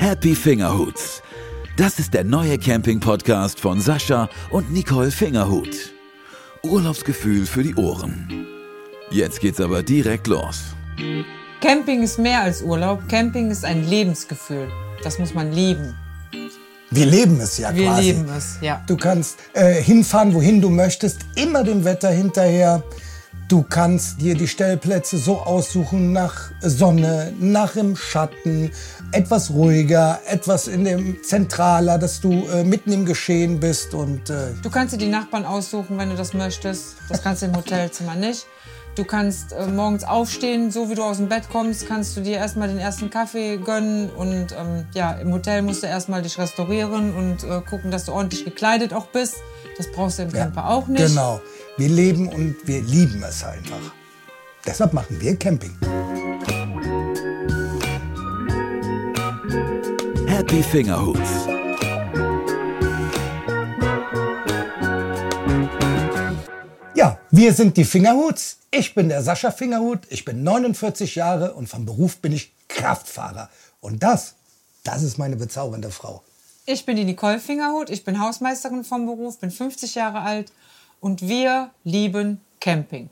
Happy Fingerhuts. Das ist der neue Camping-Podcast von Sascha und Nicole Fingerhut. Urlaubsgefühl für die Ohren. Jetzt geht's aber direkt los. Camping ist mehr als Urlaub. Camping ist ein Lebensgefühl. Das muss man lieben. Wir leben es ja Wir quasi. leben es, ja. Du kannst äh, hinfahren, wohin du möchtest, immer dem Wetter hinterher. Du kannst dir die Stellplätze so aussuchen nach Sonne, nach im Schatten, etwas ruhiger, etwas in dem zentraler, dass du äh, mitten im Geschehen bist und äh, Du kannst dir die Nachbarn aussuchen, wenn du das möchtest. Das kannst du im Hotelzimmer nicht. Du kannst äh, morgens aufstehen, so wie du aus dem Bett kommst, kannst du dir erstmal den ersten Kaffee gönnen und ähm, ja, im Hotel musst du erstmal dich restaurieren und äh, gucken, dass du ordentlich gekleidet auch bist. Das brauchst du im Camper auch nicht. genau. Wir leben und wir lieben es einfach. Deshalb machen wir Camping. Happy Fingerhuts. Ja, wir sind die Fingerhuts. Ich bin der Sascha Fingerhut. Ich bin 49 Jahre und vom Beruf bin ich Kraftfahrer. Und das, das ist meine bezaubernde Frau. Ich bin die Nicole Fingerhut, ich bin Hausmeisterin vom Beruf, bin 50 Jahre alt und wir lieben Camping.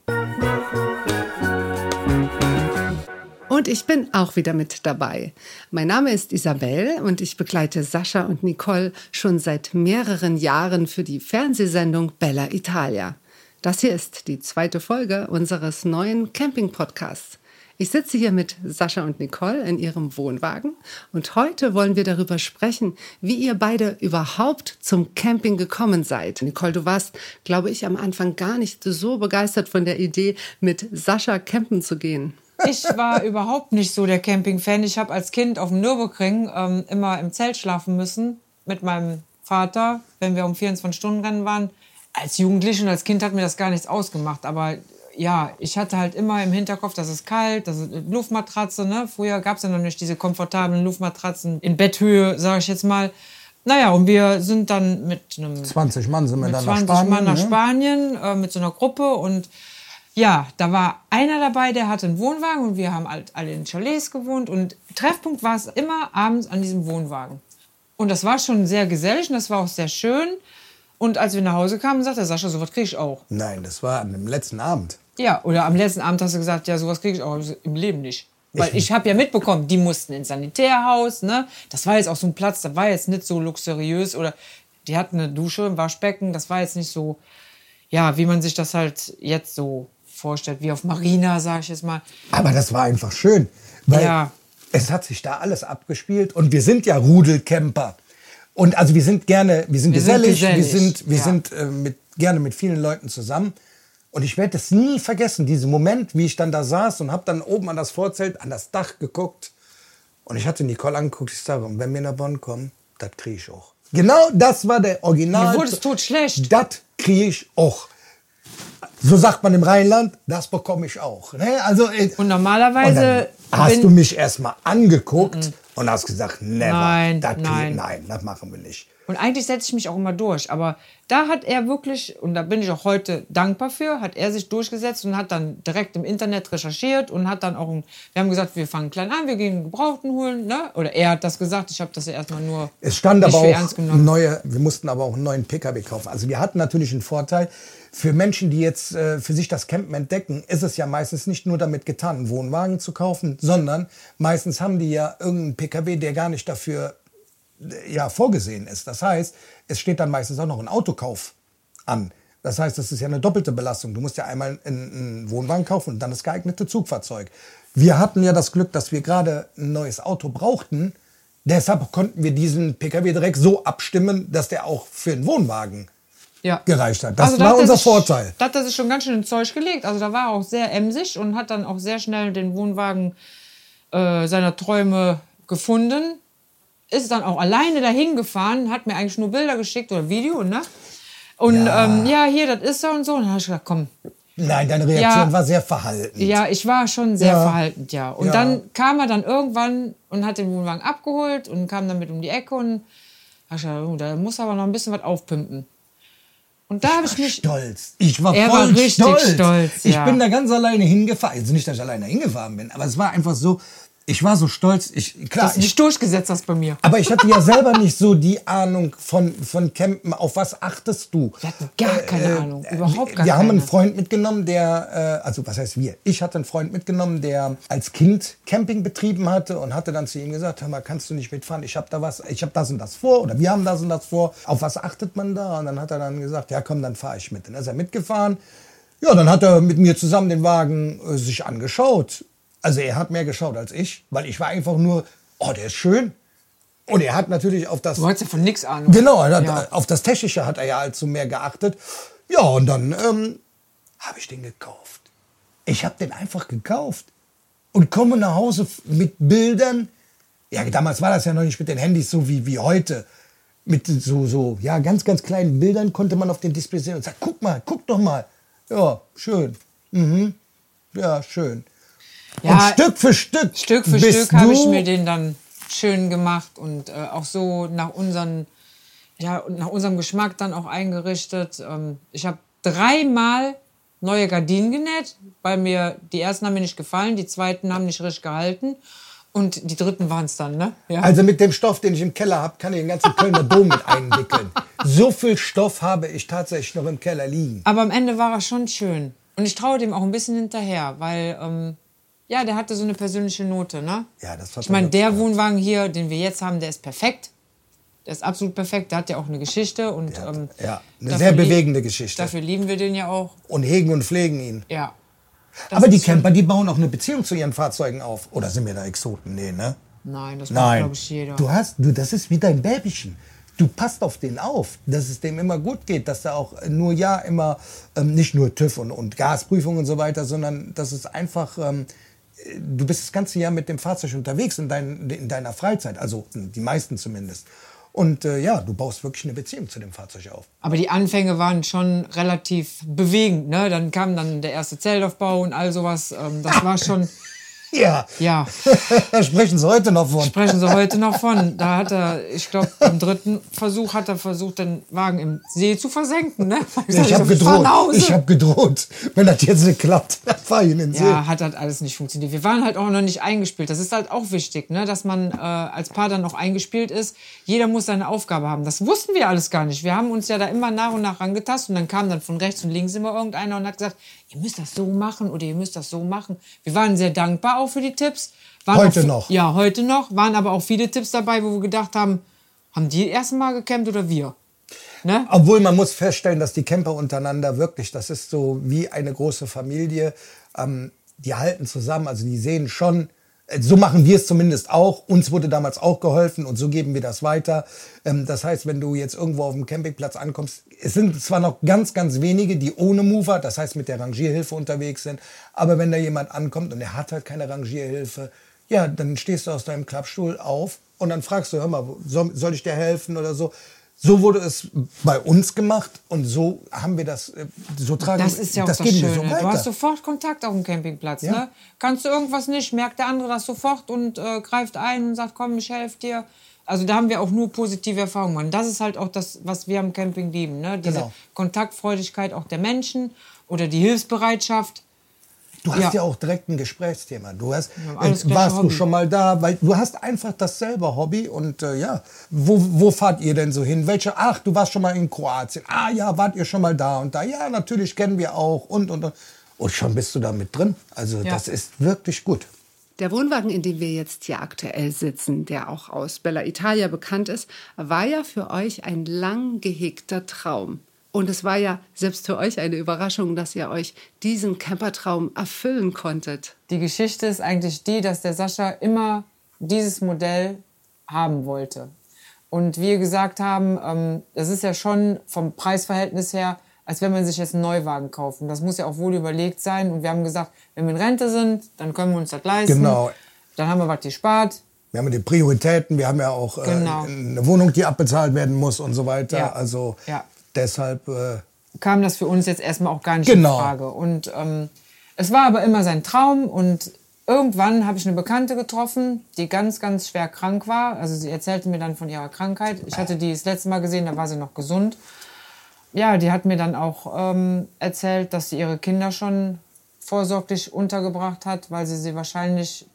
Und ich bin auch wieder mit dabei. Mein Name ist Isabel und ich begleite Sascha und Nicole schon seit mehreren Jahren für die Fernsehsendung Bella Italia. Das hier ist die zweite Folge unseres neuen Camping-Podcasts. Ich sitze hier mit Sascha und Nicole in ihrem Wohnwagen und heute wollen wir darüber sprechen, wie ihr beide überhaupt zum Camping gekommen seid. Nicole, du warst, glaube ich, am Anfang gar nicht so begeistert von der Idee, mit Sascha campen zu gehen. Ich war überhaupt nicht so der Camping-Fan. Ich habe als Kind auf dem Nürburgring ähm, immer im Zelt schlafen müssen mit meinem Vater, wenn wir um 24-Stunden-Rennen waren. Als Jugendliche und als Kind hat mir das gar nichts ausgemacht. Aber ja, ich hatte halt immer im Hinterkopf, das ist kalt, das ist Luftmatratze. Ne? Früher gab es ja noch nicht diese komfortablen Luftmatratzen in Betthöhe, sage ich jetzt mal. Naja, und wir sind dann mit einem 20 Mann sind wir dann nach 20 Spanien. Mann nach ne? Spanien äh, mit so einer Gruppe und ja, da war einer dabei, der hatte einen Wohnwagen und wir haben halt alle in Chalets gewohnt und Treffpunkt war es immer abends an diesem Wohnwagen. Und das war schon sehr gesellig und das war auch sehr schön. Und als wir nach Hause kamen, sagte Sascha, sowas kriege ich auch. Nein, das war dem letzten Abend. Ja, oder am letzten Abend hast du gesagt, ja, sowas kriege ich auch im Leben nicht. Weil ich habe ja mitbekommen, die mussten ins Sanitärhaus, ne? Das war jetzt auch so ein Platz, da war jetzt nicht so luxuriös oder die hatten eine Dusche, ein Waschbecken, das war jetzt nicht so, ja, wie man sich das halt jetzt so vorstellt, wie auf Marina, sag ich jetzt mal. Aber das war einfach schön, weil Ja. es hat sich da alles abgespielt und wir sind ja Rudelcamper. Und also wir sind gerne, wir sind Wir sind gesellig, wir gesellig, sind, wir ja. sind äh, mit, gerne mit vielen Leuten zusammen. Und ich werde es nie vergessen, diesen Moment, wie ich dann da saß und habe dann oben an das Vorzelt, an das Dach geguckt. Und ich hatte Nicole angeguckt, ich sage, wenn wir nach Bonn kommen, das kriege ich auch. Genau das war der Original. Mir wurde es totschlecht. Das kriege ich auch. So sagt man im Rheinland, das bekomme ich auch. Ne? Also, äh, Und normalerweise und hast du mich erstmal angeguckt und hast gesagt, never. Nein, krieg- nein. nein, das machen wir nicht. Und eigentlich setze ich mich auch immer durch. Aber da hat er wirklich, und da bin ich auch heute dankbar für, hat er sich durchgesetzt und hat dann direkt im Internet recherchiert und hat dann auch, wir haben gesagt, wir fangen klein an, wir gehen einen Gebrauchten holen. Ne? Oder er hat das gesagt, ich habe das ja erstmal nur Es stand aber auch neue, wir mussten aber auch einen neuen PKW kaufen. Also wir hatten natürlich einen Vorteil. Für Menschen, die jetzt äh, für sich das Campen entdecken, ist es ja meistens nicht nur damit getan, einen Wohnwagen zu kaufen, sondern meistens haben die ja irgendeinen PKW, der gar nicht dafür ja, vorgesehen ist. Das heißt, es steht dann meistens auch noch ein Autokauf an. Das heißt, das ist ja eine doppelte Belastung. Du musst ja einmal einen, Wohnwagen kaufen und dann das geeignete Zugfahrzeug. Wir hatten ja das Glück, dass wir gerade ein neues Auto brauchten. Deshalb konnten wir diesen PKW direkt so abstimmen, dass der auch für einen Wohnwagen ja. gereicht hat. Das Also war er unser Vorteil. Da hat er sich schon ganz schön ins Zeug gelegt. Also da war er auch sehr emsig und hat dann auch sehr schnell den Wohnwagen äh, seiner Träume gefunden. Ist dann auch alleine dahin gefahren, hat mir eigentlich nur Bilder geschickt oder Video, ne? Und Ja. ähm, ja hier, das ist so und so. Und dann habe ich gedacht, komm, Nein, deine Reaktion Ja. war sehr verhalten. ja, ich war schon sehr Ja. verhaltend, ja. Und dann kam er dann irgendwann und hat den Wohnwagen abgeholt und kam dann mit um die Ecke und hab ich gedacht, oh, da muss aber noch ein bisschen was aufpimpen. Und da habe ich mich. stolz. Ich war Er voll war richtig stolz. stolz, Ich ja. bin da ganz alleine hingefahren. Also nicht, dass ich alleine hingefahren bin, aber es war einfach so, Ich war so stolz. Ich, klar, Das ist ich, nicht durchgesetzt hast bei mir. aber ich hatte ja selber nicht so die Ahnung von, von Campen. Auf was achtest du? Wir hatten gar keine Ahnung. Überhaupt gar wir haben einen keine. Freund mitgenommen, der, äh, also was heißt wir? Ich hatte einen Freund mitgenommen, der als Kind Camping betrieben hatte und hatte dann zu ihm gesagt, hör mal, kannst du nicht mitfahren? Ich habe da was, ich habe das und das vor oder wir haben das und das vor. Auf was achtet man da? Und dann hat er dann gesagt, ja komm, dann fahre ich mit. Dann ist er mitgefahren. Ja, dann hat er mit mir zusammen den Wagen äh, sich angeschaut. Also er hat mehr geschaut als ich, weil ich war einfach nur, oh, der ist schön. Und er hat natürlich auf das Du hattest ja von nichts Ahnung. Genau, hat, Ja. auf das Technische hat er ja allzu mehr geachtet. Ja, und dann ähm, habe ich den gekauft. Ich habe den einfach gekauft und komme nach Hause mit Bildern. Ja, damals war das ja noch nicht mit den Handys so wie, wie heute. Mit so, so, ja, ganz, ganz kleinen Bildern konnte man auf den Display sehen und sagt, guck mal, guck doch mal. Ja, schön. Mhm. Ja, schön. Ja, und Stück für Stück. Stück für Stück habe ich mir den dann schön gemacht und äh, auch so nach unseren, ja, nach unserem Geschmack dann auch eingerichtet. Ähm, ich habe dreimal neue Gardinen genäht, weil mir die ersten haben mir nicht gefallen, die zweiten haben nicht richtig gehalten und die dritten waren es dann, ne? Ja. Also mit dem Stoff, den ich im Keller habe, kann ich den ganzen Kölner Dom mit einwickeln. So viel Stoff habe ich tatsächlich noch im Keller liegen. Aber am Ende war er schon schön. Und ich traue dem auch ein bisschen hinterher, weil, ähm, ja, der hatte so eine persönliche Note, ne? Ja, das hat Ich meine, er der Wohnwagen hier, den wir jetzt haben, der ist perfekt. Der ist absolut perfekt. Der hat ja auch eine Geschichte. Und, hat- ähm, ja, eine sehr bewegende Geschichte. Dafür lieben wir den ja auch. Und hegen und pflegen ihn. Ja. Das Aber die Camper, die bauen auch eine Beziehung zu ihren Fahrzeugen auf. Oder sind wir da Exoten? Nee, ne? Nein, das macht, glaube ich, jeder. Du hast, du, das ist wie dein Babychen. Du passt auf den auf, dass es dem immer gut geht, dass er auch nur ja immer ähm, nicht nur TÜV und, und Gasprüfung und so weiter, sondern dass es einfach ähm, du bist das ganze Jahr mit dem Fahrzeug unterwegs in, dein, in deiner Freizeit, also die meisten zumindest. Und äh, ja, du baust wirklich eine Beziehung zu dem Fahrzeug auf. Aber die Anfänge waren schon relativ bewegend. Ne? Dann kam dann der erste Zeltaufbau und all sowas. Ähm, das war schon, Ja, ja, da sprechen sie heute noch von. sprechen sie heute noch von. Da hat er, ich glaube, im dritten Versuch hat er versucht, den Wagen im See zu versenken. Ne? Ich habe Wir fahren gedroht. Ich habe gedroht. Wenn das jetzt nicht klappt, dann fahr ich in den See. Ja, hat halt alles nicht funktioniert. Wir waren halt auch noch nicht eingespielt. Das ist halt auch wichtig, ne? dass man äh, als Paar dann noch eingespielt ist. Jeder muss seine Aufgabe haben. Das wussten wir alles gar nicht. Wir haben uns ja da immer nach und nach rangetastet und dann kam dann von rechts und links immer irgendeiner und hat gesagt, ihr müsst das so machen oder ihr müsst das so machen. Wir waren sehr dankbar auch für die Tipps. Waren Heute auch, noch. Ja, heute noch. Waren aber auch viele Tipps dabei, wo wir gedacht haben, haben die erst mal gecampt oder wir? Ne? Obwohl man muss feststellen, dass die Camper untereinander wirklich, das ist so wie eine große Familie, ähm, die halten zusammen, also die sehen schon, so machen wir es zumindest auch, uns wurde damals auch geholfen und so geben wir das weiter. Ähm, das heißt, wenn du jetzt irgendwo auf dem Campingplatz ankommst, es sind zwar noch ganz, ganz wenige, die ohne Mover, das heißt mit der Rangierhilfe unterwegs sind, aber wenn da jemand ankommt und er hat halt keine Rangierhilfe, ja, dann stehst du aus deinem Klappstuhl auf und dann fragst du, hör mal, soll, soll ich dir helfen oder so. So wurde es bei uns gemacht und so haben wir das, äh, so tragen Das ist ja auch das, wir Schöne. so du hast sofort Kontakt auf dem Campingplatz. Ja. Ne? Kannst du irgendwas nicht, merkt der andere das sofort und äh, greift ein und sagt, komm, ich helfe dir. Also da haben wir auch nur positive Erfahrungen. gemacht. Das ist halt auch das, was wir am Camping lieben. Ne? Diese Genau. Kontaktfreudigkeit auch der Menschen oder die Hilfsbereitschaft. Du hast ja. Ja. auch direkt ein Gesprächsthema. Du hast, äh, warst du Hobby. schon mal da, weil du hast einfach dasselbe Hobby und äh, ja, wo, wo fahrt ihr denn so hin? Welche? Ach, du warst schon mal in Kroatien. Ah ja, wart ihr schon mal da und da? Ja, natürlich kennen wir auch und und und. Und schon bist du da mit drin. Also Ja. das ist wirklich gut. Der Wohnwagen, in dem wir jetzt hier aktuell sitzen, der auch aus Bella Italia bekannt ist, war ja für euch ein lang gehegter Traum. Und es war ja selbst für euch eine Überraschung, dass ihr euch diesen Campertraum erfüllen konntet. Die Geschichte ist eigentlich die, dass der Sascha immer dieses Modell haben wollte. Und wir gesagt haben, ähm, das ist ja schon vom Preisverhältnis her, als wenn man sich jetzt einen Neuwagen kauft. Und das muss ja auch wohl überlegt sein. Und wir haben gesagt, wenn wir in Rente sind, dann können wir uns das leisten. Genau. Dann haben wir was gespart. Wir haben die Prioritäten, wir haben ja auch äh, Genau. eine Wohnung, die abbezahlt werden muss und so weiter. Ja. Also Ja. Deshalb äh, kam das für uns jetzt erstmal auch gar nicht Genau. in Frage. Und ähm, es war aber immer sein Traum und irgendwann habe ich eine Bekannte getroffen, die ganz, ganz schwer krank war. Also sie erzählte mir dann von ihrer Krankheit. Ich hatte die das letzte Mal gesehen, da war sie noch gesund. Ja, die hat mir dann auch ähm, erzählt, dass sie ihre Kinder schon vorsorglich untergebracht hat, weil sie sie wahrscheinlich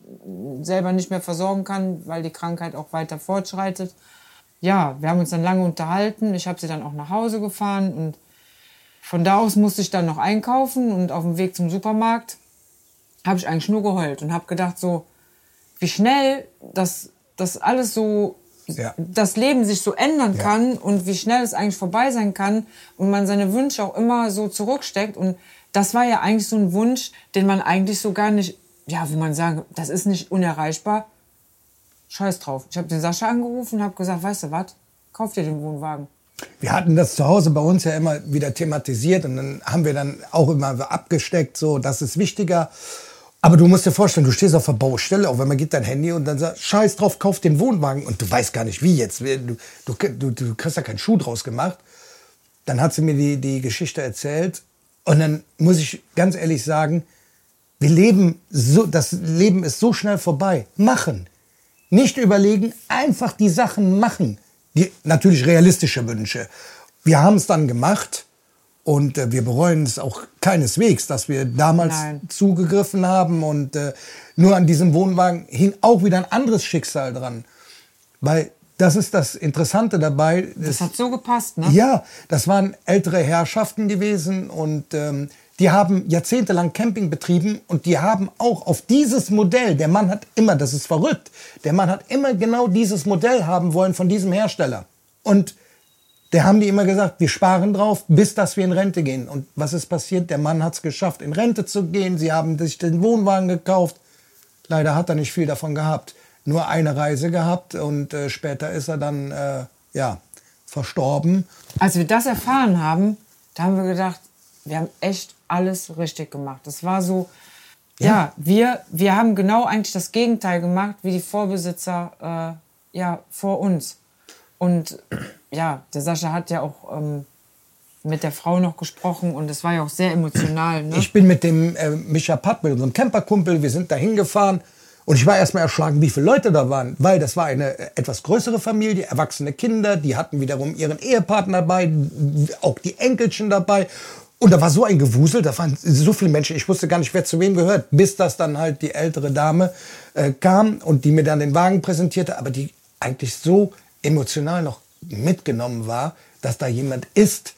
selber nicht mehr versorgen kann, weil die Krankheit auch weiter fortschreitet. Ja, wir haben uns dann lange unterhalten. Ich habe sie dann auch nach Hause gefahren und von da aus musste ich dann noch einkaufen und auf dem Weg zum Supermarkt habe ich eigentlich nur geheult und habe gedacht so, wie schnell das, das alles so, Ja. das Leben sich so ändern Ja. kann und wie schnell es eigentlich vorbei sein kann und man seine Wünsche auch immer so zurücksteckt und das war ja eigentlich so ein Wunsch, den man eigentlich so gar nicht, ja, wie man sagen, das ist nicht unerreichbar. Scheiß drauf. Ich habe den Sascha angerufen und habe gesagt, weißt du was, kauf dir den Wohnwagen. Wir hatten das zu Hause bei uns ja immer wieder thematisiert und dann haben wir dann auch immer abgesteckt, so, das ist wichtiger. Aber du musst dir vorstellen, du stehst auf der Baustelle, auf einmal geht dein Handy und dann sagt, scheiß drauf, kauf den Wohnwagen. Und du weißt gar nicht, wie jetzt. Du, du, du, du kriegst ja keinen Schuh draus gemacht. Dann hat sie mir die, die Geschichte erzählt und dann muss ich ganz ehrlich sagen, wir leben so, das Leben ist so schnell vorbei. Machen. Nicht überlegen, einfach die Sachen machen. Die, natürlich realistische Wünsche. Wir haben es dann gemacht und äh, wir bereuen es auch keineswegs, dass wir damals Nein. zugegriffen haben und äh, nur an diesem Wohnwagen hing auch wieder ein anderes Schicksal dran. Weil das ist das Interessante dabei. Das hat so gepasst, ne? Ja, das waren ältere Herrschaften gewesen und ähm, die haben jahrzehntelang Camping betrieben und die haben auch auf dieses Modell, der Mann hat immer, das ist verrückt, der Mann hat immer genau dieses Modell haben wollen von diesem Hersteller. Und der haben die immer gesagt, wir sparen drauf, bis dass wir in Rente gehen. Und was ist passiert? Der Mann hat es geschafft, in Rente zu gehen. Sie haben sich den Wohnwagen gekauft. Leider hat er nicht viel davon gehabt. Nur eine Reise gehabt und äh, später ist er dann äh, ja, verstorben. Als wir das erfahren haben, da haben wir gedacht, wir haben echt alles richtig gemacht. Das war so, ja, wir, wir haben genau eigentlich das Gegenteil gemacht, wie die Vorbesitzer äh, ja, vor uns. Und ja, der Sascha hat ja auch ähm, mit der Frau noch gesprochen und es war ja auch sehr emotional. Ne? Ich bin mit dem äh, Micha Papp, mit unserem Camperkumpel, wir sind da hingefahren und ich war erstmal erschlagen, wie viele Leute da waren, weil das war eine äh, etwas größere Familie, erwachsene Kinder, die hatten wiederum ihren Ehepartner dabei, auch die Enkelchen dabei. Und da war so ein Gewusel, da waren so viele Menschen, ich wusste gar nicht, wer zu wem gehört, bis das dann halt die ältere Dame äh, kam und die mir dann den Wagen präsentierte, aber die eigentlich so emotional noch mitgenommen war, dass da jemand ist,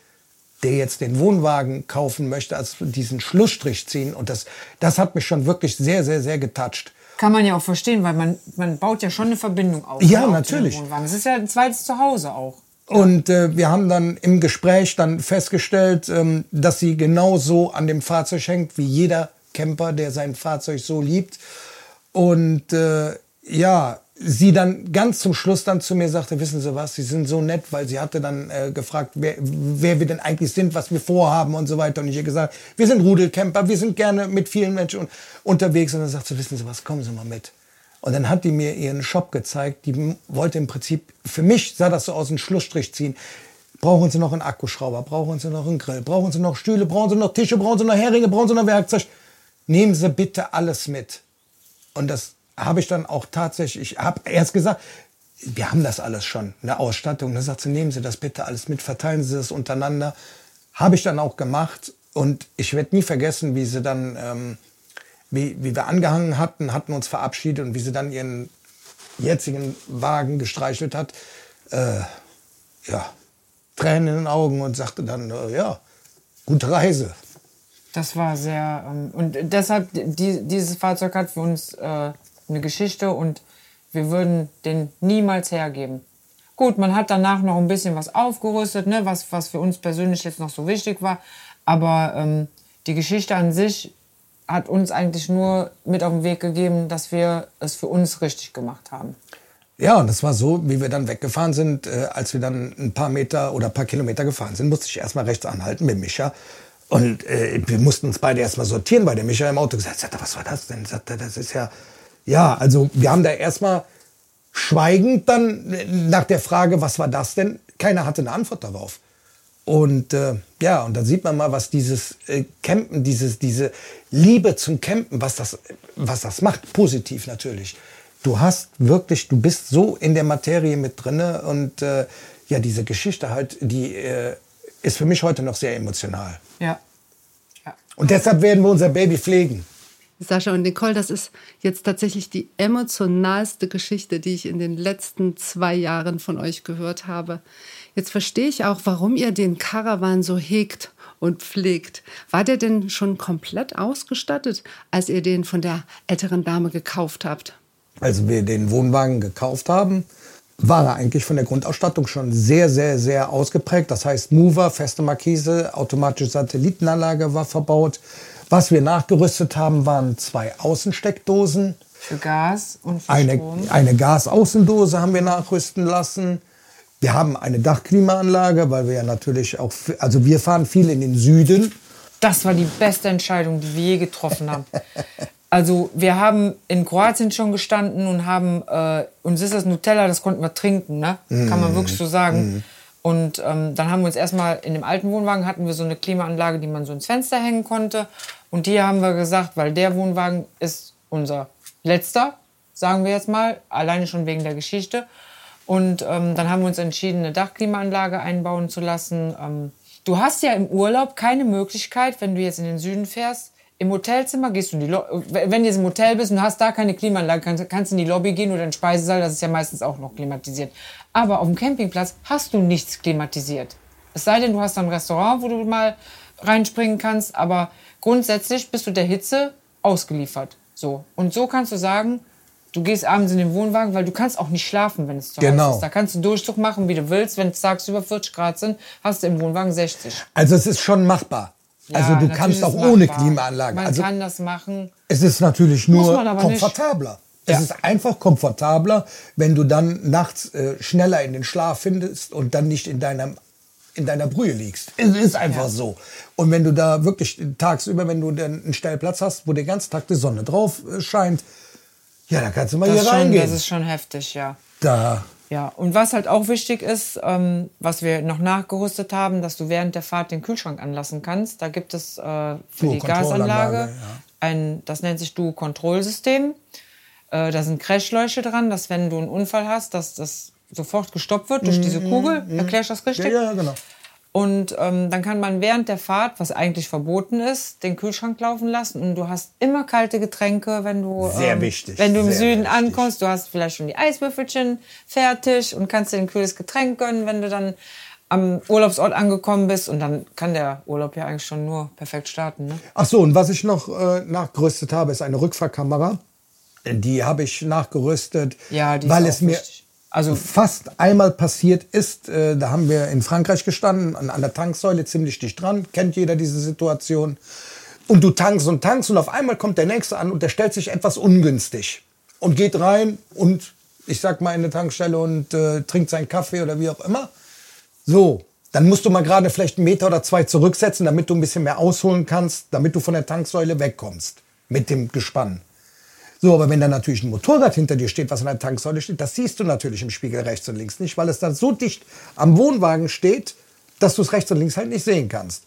der jetzt den Wohnwagen kaufen möchte, als diesen Schlussstrich ziehen. Und das, das hat mich schon wirklich sehr, sehr, sehr getoucht. Kann man ja auch verstehen, weil man, man baut ja schon eine Verbindung auf. Ja, ne, natürlich. Es ist ja ein zweites Zuhause auch. Und äh, wir haben dann im Gespräch dann festgestellt, ähm, dass sie genauso an dem Fahrzeug hängt wie jeder Camper, der sein Fahrzeug so liebt. Und äh, ja, sie dann ganz zum Schluss dann zu mir sagte, wissen Sie was, Sie sind so nett, weil sie hatte dann äh, gefragt, wer, wer wir denn eigentlich sind, was wir vorhaben und so weiter. Und ich ihr gesagt, wir sind Rudelcamper, wir sind gerne mit vielen Menschen un unterwegs. Und dann sagt sie, wissen Sie was, kommen Sie mal mit. Und dann hat die mir ihren Shop gezeigt. Die wollte im Prinzip, für mich sah das so aus, einen Schlussstrich ziehen. Brauchen Sie noch einen Akkuschrauber? Brauchen Sie noch einen Grill? Brauchen Sie noch Stühle? Brauchen Sie noch Tische? Brauchen Sie noch Heringe? Brauchen Sie noch Werkzeug? Nehmen Sie bitte alles mit. Und das habe ich dann auch tatsächlich, ich habe erst gesagt, wir haben das alles schon, eine Ausstattung. Dann sagt sie, nehmen Sie das bitte alles mit, verteilen Sie das untereinander. Habe ich dann auch gemacht. Und ich werde nie vergessen, wie sie dann, ähm, wie, wie wir angehangen hatten, hatten uns verabschiedet und wie sie dann ihren jetzigen Wagen gestreichelt hat. Äh, ja, Tränen in den Augen und sagte dann, äh, ja, gute Reise. Das war sehr. Ähm, und deshalb, die, dieses Fahrzeug hat für uns äh, eine Geschichte und wir würden den niemals hergeben. Gut, man hat danach noch ein bisschen was aufgerüstet, ne, was, was für uns persönlich jetzt noch so wichtig war. Aber ähm, die Geschichte an sich hat uns eigentlich nur mit auf den Weg gegeben, dass wir es für uns richtig gemacht haben. Ja, und das war so, wie wir dann weggefahren sind, äh, als wir dann ein paar Meter oder ein paar Kilometer gefahren sind, musste ich erstmal rechts anhalten mit Micha. Und äh, wir mussten uns beide erstmal sortieren, weil der Micha im Auto gesagt hat, was war das denn? Sagt er, das ist ja, ja, also wir haben da erstmal schweigend dann äh, nach der Frage, was war das denn? Keiner hatte eine Antwort darauf. Und äh, ja, und dann sieht man mal, was dieses äh, Campen, dieses, diese Liebe zum Campen, was das, was das macht, positiv natürlich. Du hast wirklich, du bist so in der Materie mit drinne und äh, ja, diese Geschichte halt, die äh, ist für mich heute noch sehr emotional. Ja. ja. Und deshalb werden wir unser Baby pflegen. Sascha und Nicole, das ist jetzt tatsächlich die emotionalste Geschichte, die ich in den letzten zwei Jahren von euch gehört habe. Jetzt verstehe ich auch, warum ihr den Caravan so hegt und pflegt. War der denn schon komplett ausgestattet, als ihr den von der älteren Dame gekauft habt? Als wir den Wohnwagen gekauft haben, war er eigentlich von der Grundausstattung schon sehr, sehr, sehr ausgeprägt. Das heißt, Mover, feste Markise, automatische Satellitenanlage war verbaut. Was wir nachgerüstet haben, waren zwei Außensteckdosen. Für Gas und für Eine, Strom. eine Gasaußendose haben wir nachrüsten lassen. Wir haben eine Dachklimaanlage, weil wir ja natürlich auch, also wir fahren viel in den Süden. Das war die beste Entscheidung, die wir je getroffen haben. Also wir haben in Kroatien schon gestanden und haben, äh, uns ist das Nutella, das konnten wir trinken, ne? Kann man wirklich so sagen. Und ähm, dann haben wir uns erstmal in dem alten Wohnwagen hatten wir so eine Klimaanlage, die man so ins Fenster hängen konnte. Und die haben wir gesagt, weil der Wohnwagen ist unser letzter, sagen wir jetzt mal, alleine schon wegen der Geschichte. Und ähm, dann haben wir uns entschieden, eine Dachklimaanlage einbauen zu lassen. Ähm, du hast ja im Urlaub keine Möglichkeit, wenn du jetzt in den Süden fährst, im Hotelzimmer gehst du in die Lo wenn du jetzt im Hotel bist und hast da keine Klimaanlage, kannst, kannst in die Lobby gehen oder in den Speisesaal, das ist ja meistens auch noch klimatisiert. Aber auf dem Campingplatz hast du nichts klimatisiert. Es sei denn, du hast ein Restaurant, wo du mal reinspringen kannst, aber grundsätzlich bist du der Hitze ausgeliefert. So. Und so kannst du sagen, du gehst abends in den Wohnwagen, weil du kannst auch nicht schlafen, wenn es zu Genau. heiß ist. Da kannst du Durchzug machen, wie du willst. Wenn es tagsüber 40 Grad sind, hast du im Wohnwagen 60. Also es ist schon machbar. Ja, also du kannst auch es ohne machbar. Klimaanlage. Man Also kann das machen. es ist natürlich nur aber nicht. komfortabler. Ja. Es ist einfach komfortabler, wenn du dann nachts äh, schneller in den Schlaf findest und dann nicht in deinem in deiner Brühe liegst. Es ist einfach Ja. so. Und wenn du da wirklich tagsüber, wenn du dann einen Stellplatz hast, wo den ganzen Tag die Sonne drauf äh, scheint, ja, dann kannst du mal Das, hier schon, reingehen. das ist schon heftig, ja. da Ja, und was halt auch wichtig ist, ähm, was wir noch nachgerüstet haben, dass du während der Fahrt den Kühlschrank anlassen kannst. Da gibt es äh, für die Dual-Kontrollanlage, Gasanlage ja. ein, das nennt sich Du-Kontrollsystem. Äh, da sind Crashleuchte dran, dass wenn du einen Unfall hast, dass das sofort gestoppt wird durch diese Kugel. Erklär ich das richtig? Mhm, Ja, ja, genau. Und ähm, dann kann man während der Fahrt, was eigentlich verboten ist, den Kühlschrank laufen lassen. Und du hast immer kalte Getränke, wenn du, Sehr ähm, wichtig, wenn du im Süden wichtig. ankommst. Du hast vielleicht schon die Eiswürfelchen fertig und kannst dir ein kühles Getränk gönnen, wenn du dann am Urlaubsort angekommen bist. Und dann kann der Urlaub ja eigentlich schon nur perfekt starten. Ne? Ach so, und was ich noch äh, nachgerüstet habe, ist eine Rückfahrkamera. Die habe ich nachgerüstet, Ja, die ist weil es mir wichtig. Also- fast einmal passiert ist. Äh, da haben wir in Frankreich gestanden, an, an der Tanksäule ziemlich dicht dran. Kennt jeder diese Situation. Und du tankst und tankst und auf einmal kommt der Nächste an und der stellt sich etwas ungünstig und geht rein und ich sag mal in eine Tankstelle und äh, trinkt seinen Kaffee oder wie auch immer. So, dann musst du mal gerade vielleicht einen Meter oder zwei zurücksetzen, damit du ein bisschen mehr ausholen kannst, damit du von der Tanksäule wegkommst mit dem Gespann. So, aber wenn da natürlich ein Motorrad hinter dir steht, was an der Tanksäule steht, das siehst du natürlich im Spiegel rechts und links nicht, weil es da so dicht am Wohnwagen steht, dass du es rechts und links halt nicht sehen kannst.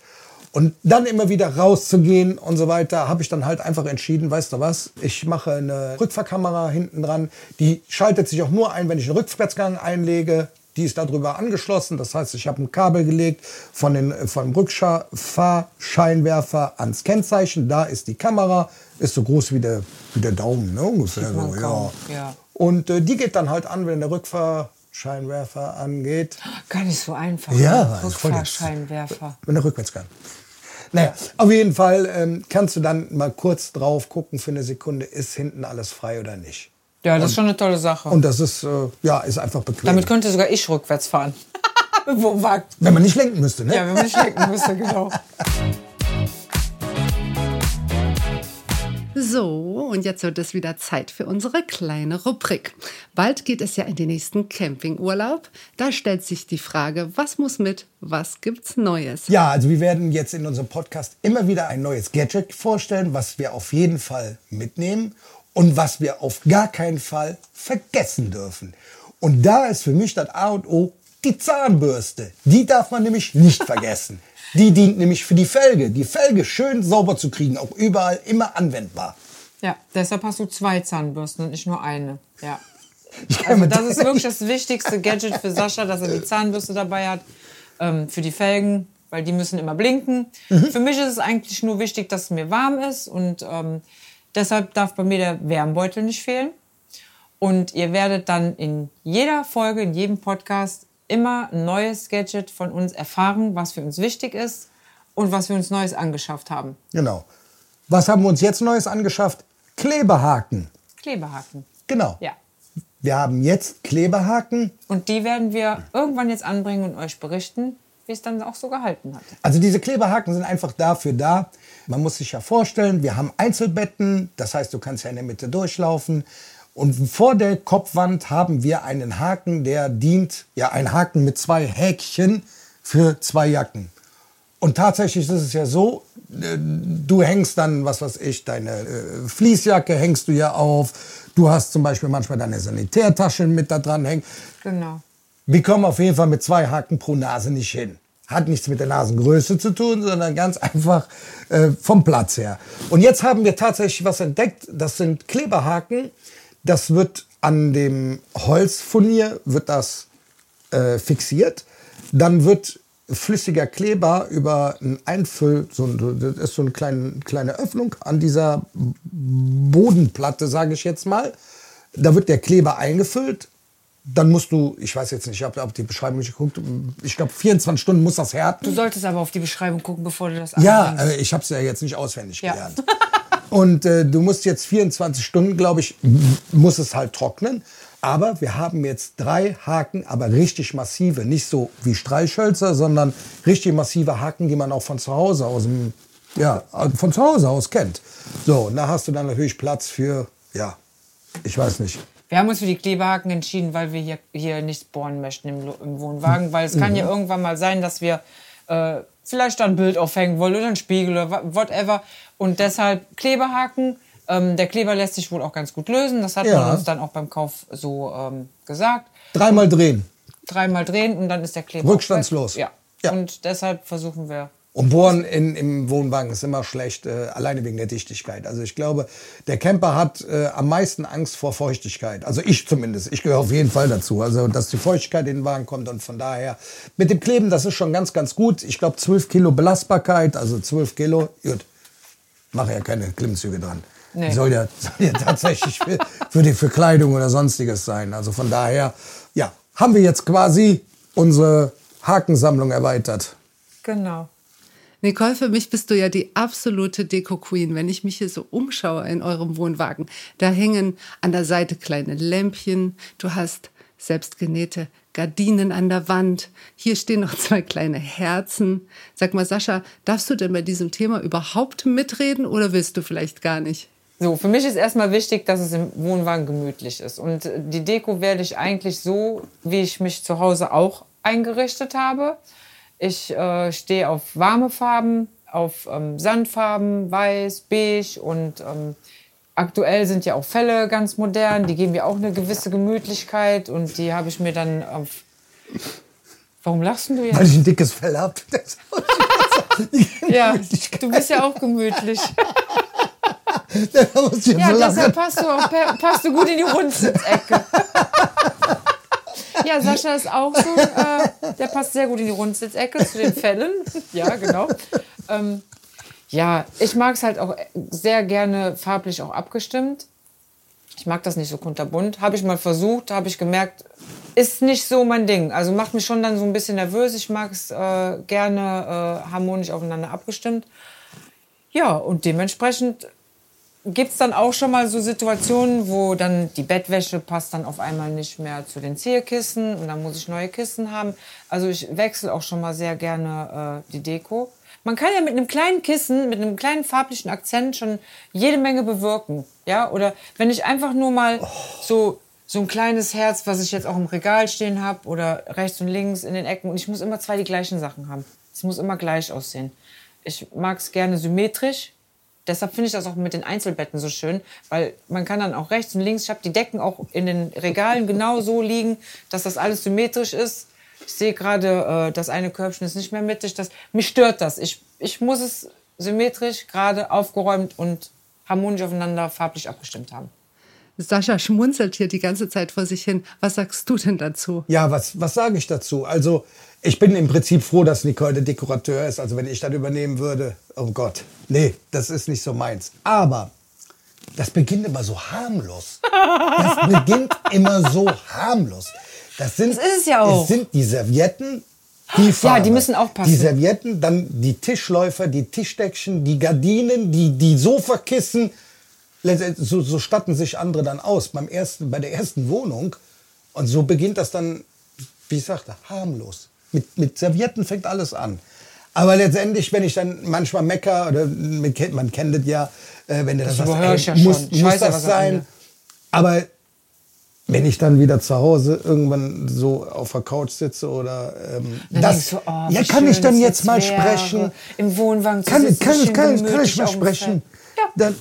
Und dann immer wieder rauszugehen und so weiter, habe ich dann halt einfach entschieden, weißt du was, ich mache eine Rückfahrkamera hinten dran, die schaltet sich auch nur ein, wenn ich einen Rückwärtsgang einlege. Die ist darüber angeschlossen, das heißt, ich habe ein Kabel gelegt von den, vom Rückfahrscheinwerfer ans Kennzeichen. Da ist die Kamera, ist so groß wie der, wie der Daumen, ne? ungefähr so, ja. ja. Und äh, die geht dann halt an, wenn der Rückfahrscheinwerfer angeht. Gar nicht so einfach. Ja, ne? Rückfahrscheinwerfer. Wenn der Rückwärtsgang. Naja, auf jeden Fall ähm, kannst du dann mal kurz drauf gucken für eine Sekunde, ist hinten alles frei oder nicht. Ja, das ist schon eine tolle Sache. Und das ist, äh, ja, ist einfach bequem. Damit könnte sogar ich rückwärts fahren. Wenn man nicht lenken müsste, ne? Ja, wenn man nicht lenken müsste, genau. So, und jetzt wird es wieder Zeit für unsere kleine Rubrik. Bald geht es ja in den nächsten Campingurlaub. Da stellt sich die Frage, was muss mit, was gibt's Neues? Ja, also wir werden jetzt in unserem Podcast immer wieder ein neues Gadget vorstellen, was wir auf jeden Fall mitnehmen und was wir auf gar keinen Fall vergessen dürfen. Und da ist für mich das A und O die Zahnbürste. Die darf man nämlich nicht vergessen. Die dient nämlich für die Felge. Die Felge schön sauber zu kriegen, auch überall immer anwendbar. Ja, deshalb hast du zwei Zahnbürsten und nicht nur eine. Ja. Also das ist wirklich das wichtigste Gadget für Sascha, dass er die Zahnbürste dabei hat. Ähm, für die Felgen weil die müssen immer blinken. Für mich ist es eigentlich nur wichtig, dass es mir warm ist und ähm, deshalb darf bei mir der Wärmbeutel nicht fehlen. Und ihr werdet dann in jeder Folge, in jedem Podcast immer ein neues Gadget von uns erfahren, was für uns wichtig ist und was wir uns Neues angeschafft haben. Genau. Was haben wir uns jetzt Neues angeschafft? Klebehaken. Klebehaken. Genau. Ja. Wir haben jetzt Klebehaken. Und die werden wir irgendwann jetzt anbringen und euch berichten, wie es dann auch so gehalten hat. Also diese Klebehaken sind einfach dafür da. Man muss sich ja vorstellen, wir haben Einzelbetten, das heißt, du kannst ja in der Mitte durchlaufen. Und vor der Kopfwand haben wir einen Haken, der dient, ja, ein Haken mit zwei Häkchen für zwei Jacken. Und tatsächlich ist es ja so, äh, du hängst dann, was weiß ich, deine äh, Fließjacke hängst du ja auf. Du hast zum Beispiel manchmal deine Sanitärtasche mit da dran hängen. Genau. Wir kommen auf jeden Fall mit zwei Haken pro Nase nicht hin. Hat nichts mit der Nasengröße zu tun, sondern ganz einfach äh, vom Platz her. Und jetzt haben wir tatsächlich was entdeckt. Das sind Kleberhaken. Das wird an dem Holzfurnier wird das äh, fixiert. Dann wird flüssiger Kleber über ein Einfüll, so, das ist so eine kleine, kleine Öffnung an dieser Bodenplatte, sage ich jetzt mal. Da wird der Kleber eingefüllt. Dann musst du, ich weiß jetzt nicht, ich habe auf die Beschreibung nicht geguckt, ich glaube 24 Stunden muss das härten. Du solltest aber auf die Beschreibung gucken, bevor du das Ja, äh, ich habe es ja jetzt nicht auswendig Ja. gelernt. Und äh, du musst jetzt 24 Stunden, glaube ich, muss es halt trocknen. Aber wir haben jetzt drei Haken, aber richtig massive. Nicht so wie Streichhölzer, sondern richtig massive Haken, die man auch von zu Hause aus, dem, ja, von zu Hause aus kennt. So, und da hast du dann natürlich Platz für, ja, ich weiß nicht. Wir haben uns für die Klebehaken entschieden, weil wir hier, hier nicht bohren möchten im, im Wohnwagen. Weil es kann ja irgendwann mal sein, dass wir äh, vielleicht da ein Bild aufhängen wollen oder einen Spiegel oder whatever. Und deshalb Klebehaken. Ähm, der Kleber lässt sich wohl auch ganz gut lösen. Das hat Ja. man uns dann auch beim Kauf so ähm, gesagt. Dreimal drehen. Dreimal drehen und dann ist der Kleber Rückstandslos. Ja. Ja. Und deshalb versuchen wir Und Bohren in, im Wohnwagen ist immer schlecht, äh, alleine wegen der Dichtigkeit. Also ich glaube, der Camper hat äh, am meisten Angst vor Feuchtigkeit. Also ich zumindest. Ich gehöre auf jeden Fall dazu. Also dass die Feuchtigkeit in den Wagen kommt und von daher mit dem Kleben, das ist schon ganz, ganz gut. Ich glaube 12 Kilo Belastbarkeit, also 12 Kilo, gut. Mache ja keine Klimmzüge dran. Nee. Soll ja, soll ja tatsächlich für, für die für Kleidung oder sonstiges sein. Also von daher, ja, haben wir jetzt quasi unsere Hakensammlung erweitert. genau. Nicole, für mich bist du ja die absolute Deko-Queen. Wenn ich mich hier so umschaue in eurem Wohnwagen, da hängen an der Seite kleine Lämpchen. Du hast selbstgenähte Gardinen an der Wand. Hier stehen noch zwei kleine Herzen. Sag mal, Sascha, darfst du denn bei diesem Thema überhaupt mitreden oder willst du vielleicht gar nicht? So, für mich ist erstmal wichtig, dass es im Wohnwagen gemütlich ist. Und die Deko werde ich eigentlich so, wie ich mich zu Hause auch eingerichtet habe. Ich äh, stehe auf warme Farben, auf ähm, Sandfarben, weiß, beige und ähm, aktuell sind ja auch Felle ganz modern. Die geben mir auch eine gewisse Gemütlichkeit und die habe ich mir dann auf. Warum lachst du Weil jetzt? ich ein dickes Fell habe. Ja, du bist ja auch gemütlich. Ja, so deshalb passt du, auch, passt du gut in die Rundsitzecke. Ja, Sascha ist auch so, äh, der passt sehr gut in die Rundsitzecke zu den Fällen. Ja, genau. Ähm, ja, ich mag es halt auch sehr gerne farblich auch abgestimmt. Ich mag das nicht so kunterbunt. Habe ich mal versucht, habe ich gemerkt, ist nicht so mein Ding. Also macht mich schon dann so ein bisschen nervös. Ich mag es äh, gerne äh, harmonisch aufeinander abgestimmt. Ja, und dementsprechend gibt es dann auch schon mal so Situationen, wo dann die Bettwäsche passt dann auf einmal nicht mehr zu den Zierkissen und dann muss ich neue Kissen haben. Also ich wechsle auch schon mal sehr gerne äh, die Deko. Man kann ja mit einem kleinen Kissen, mit einem kleinen farblichen Akzent schon jede Menge bewirken. Ja, oder wenn ich einfach nur mal so, so ein kleines Herz, was ich jetzt auch im Regal stehen habe oder rechts und links in den Ecken und ich muss immer zwei die gleichen Sachen haben. Es muss immer gleich aussehen. Ich mag es gerne symmetrisch, Deshalb finde ich das auch mit den Einzelbetten so schön, weil man kann dann auch rechts und links, ich habe die Decken auch in den Regalen genau so liegen, dass das alles symmetrisch ist. Ich sehe gerade, äh, das eine Körbchen ist nicht mehr mittig. Das, mich stört das. Ich, ich muss es symmetrisch, gerade aufgeräumt und harmonisch aufeinander farblich abgestimmt haben. Sascha schmunzelt hier die ganze Zeit vor sich hin. Was sagst du denn dazu? Ja, was, was sage ich dazu? Also, ich bin im Prinzip froh, dass Nicole der Dekorateur ist. Also, wenn ich das übernehmen würde, oh Gott. Nee, das ist nicht so meins. Aber das beginnt immer so harmlos. Das beginnt immer so harmlos. Das, sind, Das ist es ja auch. Es sind die Servietten, die Farbe. die müssen auch passen. Die Servietten, dann die Tischläufer, die Tischdeckchen, die Gardinen, die, die Sofakissen. Letztendlich- So, so statten sich andere dann aus beim ersten, bei der ersten Wohnung. Und so beginnt das dann, wie ich sagte, harmlos. Mit, mit Servietten fängt alles an. Aber letztendlich, wenn ich dann manchmal mecker, oder man kennt, man kennt das ja, äh, wenn du das, Das sagst, ich ja muss. Ich muss das sein. Aber wenn ich dann wieder zu Hause irgendwann so auf der Couch sitze oder ähm, Dann das, du, oh, ja, kann ich schön dann es jetzt mal wäre, sprechen? Im Wohnwagen zu Kann, sitzen, kann, kann, kann ich mal sprechen? Ja. Dann,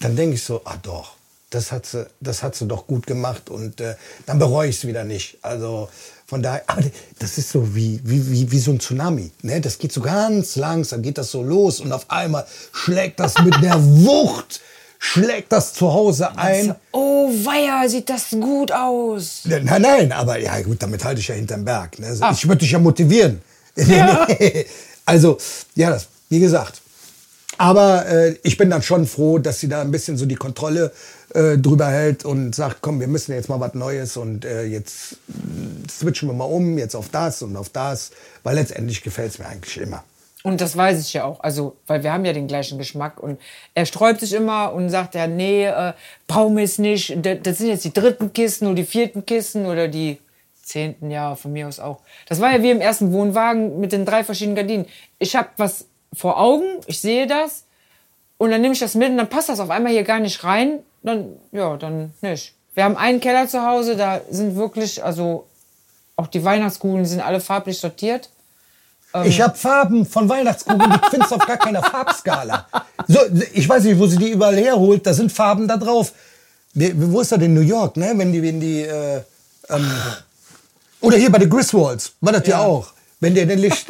dann denke ich so, ah doch, das hat sie, das hat sie doch gut gemacht und äh, dann bereue ich es wieder nicht. Also von daher, aber das ist so wie, wie, wie, wie so ein Tsunami. Ne? Das geht so ganz langsam, geht das so los und auf einmal schlägt das mit der Wucht, schlägt das zu Hause ein. Oh, weia, sieht das gut aus. Nein, nein, aber ja gut, damit halte ich ja hinterm Berg. Ne? Ah. Ich würde dich ja motivieren. also, ja, das, wie gesagt. Aber äh, ich bin dann schon froh, dass sie da ein bisschen so die Kontrolle äh, drüber hält und sagt, komm, wir müssen jetzt mal was Neues und äh, jetzt switchen wir mal um, jetzt auf das und auf das, weil letztendlich gefällt es mir eigentlich immer. Und das weiß ich ja auch. Also, weil wir haben ja den gleichen Geschmack. Und er sträubt sich immer und sagt ja, nee, äh, brauchen wir es nicht. Das, das sind jetzt die dritten Kisten oder die vierten Kisten oder die zehnten, ja, von mir aus auch. Das war ja wie im ersten Wohnwagen mit den drei verschiedenen Gardinen. Ich habe was vor Augen, ich sehe das und dann nehme ich das mit und dann passt das auf einmal hier gar nicht rein. Dann, ja, dann nicht. Wir haben einen Keller zu Hause, da sind wirklich, also auch die Weihnachtskugeln sind alle farblich sortiert. Ähm. Ich habe Farben von Weihnachtskugeln, die findest du auf gar keiner Farbskala. So, ich weiß nicht, wo sie die überall herholt, da sind Farben da drauf. Wo ist das in New York, ne? Wenn die, wenn die, äh, ähm, oder hier bei den Griswolds, war das Ja. auch. Wenn der den Licht,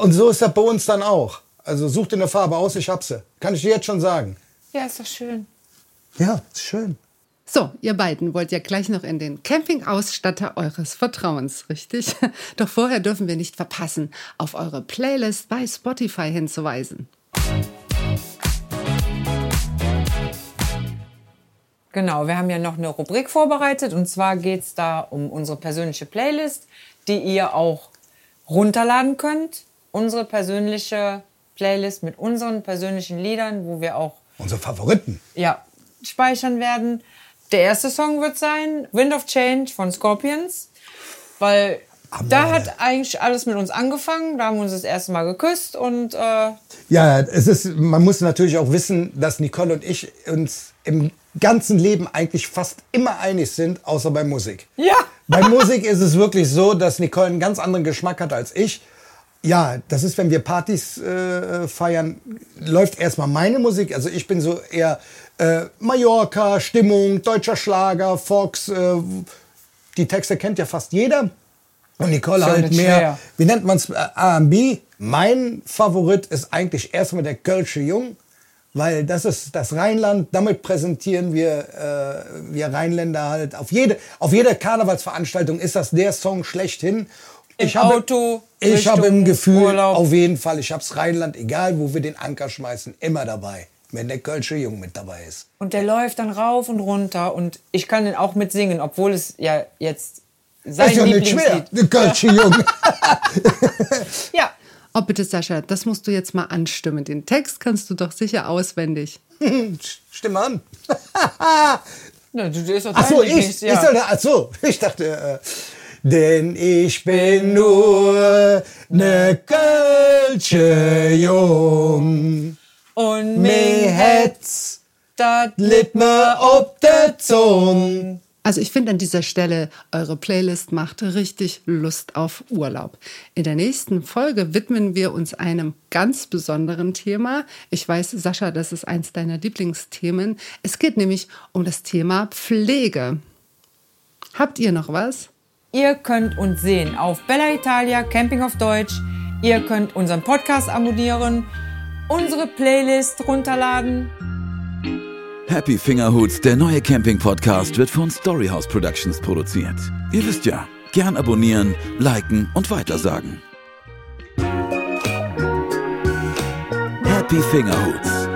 und so ist das bei uns dann auch. Also such dir eine Farbe aus, ich hab sie. Kann ich dir jetzt schon sagen. Ja, ist doch schön. Ja, ist schön. So, ihr beiden wollt ja gleich noch in den Campingausstatter eures Vertrauens, richtig? Doch vorher dürfen wir nicht verpassen, auf eure Playlist bei Spotify hinzuweisen. Genau, wir haben ja noch eine Rubrik vorbereitet und zwar geht es da um unsere persönliche Playlist, die ihr auch runterladen könnt. Unsere persönliche Playlist mit unseren persönlichen Liedern, wo wir auch Unsere Favoriten. ja, speichern werden. Der erste Song wird sein Wind of Change von Scorpions, weil da Amore. hat eigentlich alles mit uns angefangen. Da haben wir uns das erste Mal geküsst und äh, Ja, es ist, man muss natürlich auch wissen, dass Nicole und ich uns im ganzen Leben eigentlich fast immer einig sind, außer bei Musik. Ja. Bei Musik ist es wirklich so, dass Nicole einen ganz anderen Geschmack hat als ich. Ja, das ist, wenn wir Partys äh, feiern, läuft erstmal meine Musik. Also ich bin so eher äh, Mallorca, Stimmung, deutscher Schlager, Fox. Äh, die Texte kennt ja fast jeder. Und Nicole halt mehr, schwer. wie nennt man es, äh, R&B. Mein Favorit ist eigentlich erstmal der Kölsche Jung, weil das ist das Rheinland. Damit präsentieren wir, äh, wir Rheinländer halt. Auf jede, auf jeder Karnevalsveranstaltung ist das der Song schlechthin. Im Ich habe- Auto, Ich habe im Richtung Gefühl, Urlaub. auf jeden Fall, ich hab's Rheinland, egal wo wir den Anker schmeißen, immer dabei, wenn der Kölsche Jung mit dabei ist. Und der läuft dann rauf und runter und ich kann den auch mitsingen, obwohl es ja jetzt sein ist ja nicht schwer, der Kölsche Jung. Ja, Oh, bitte, Sascha, das musst du jetzt mal anstimmen. Den Text kannst du doch sicher auswendig. Stimme an. Na, du, du ist doch Ach so, dein ich, Lieblings- ich soll, ach so, ich dachte, äh, denn ich bin nur ne Kölsche Jung. Und Mir hätt's dat mir ob der Zung. Also ich finde an dieser Stelle, eure Playlist macht richtig Lust auf Urlaub. In der nächsten Folge widmen wir uns einem ganz besonderen Thema. Ich weiß, Sascha, das ist eins deiner Lieblingsthemen. Es geht nämlich um das Thema Pflege. Habt ihr noch was? Ihr könnt uns sehen auf Bella Italia Camping auf Deutsch. Ihr könnt unseren Podcast abonnieren, unsere Playlist runterladen. Happy Fingerhoots, der neue Camping-Podcast, wird von Storyhouse Productions produziert. Ihr wisst ja, gern abonnieren, liken und weitersagen. Happy Fingerhoots.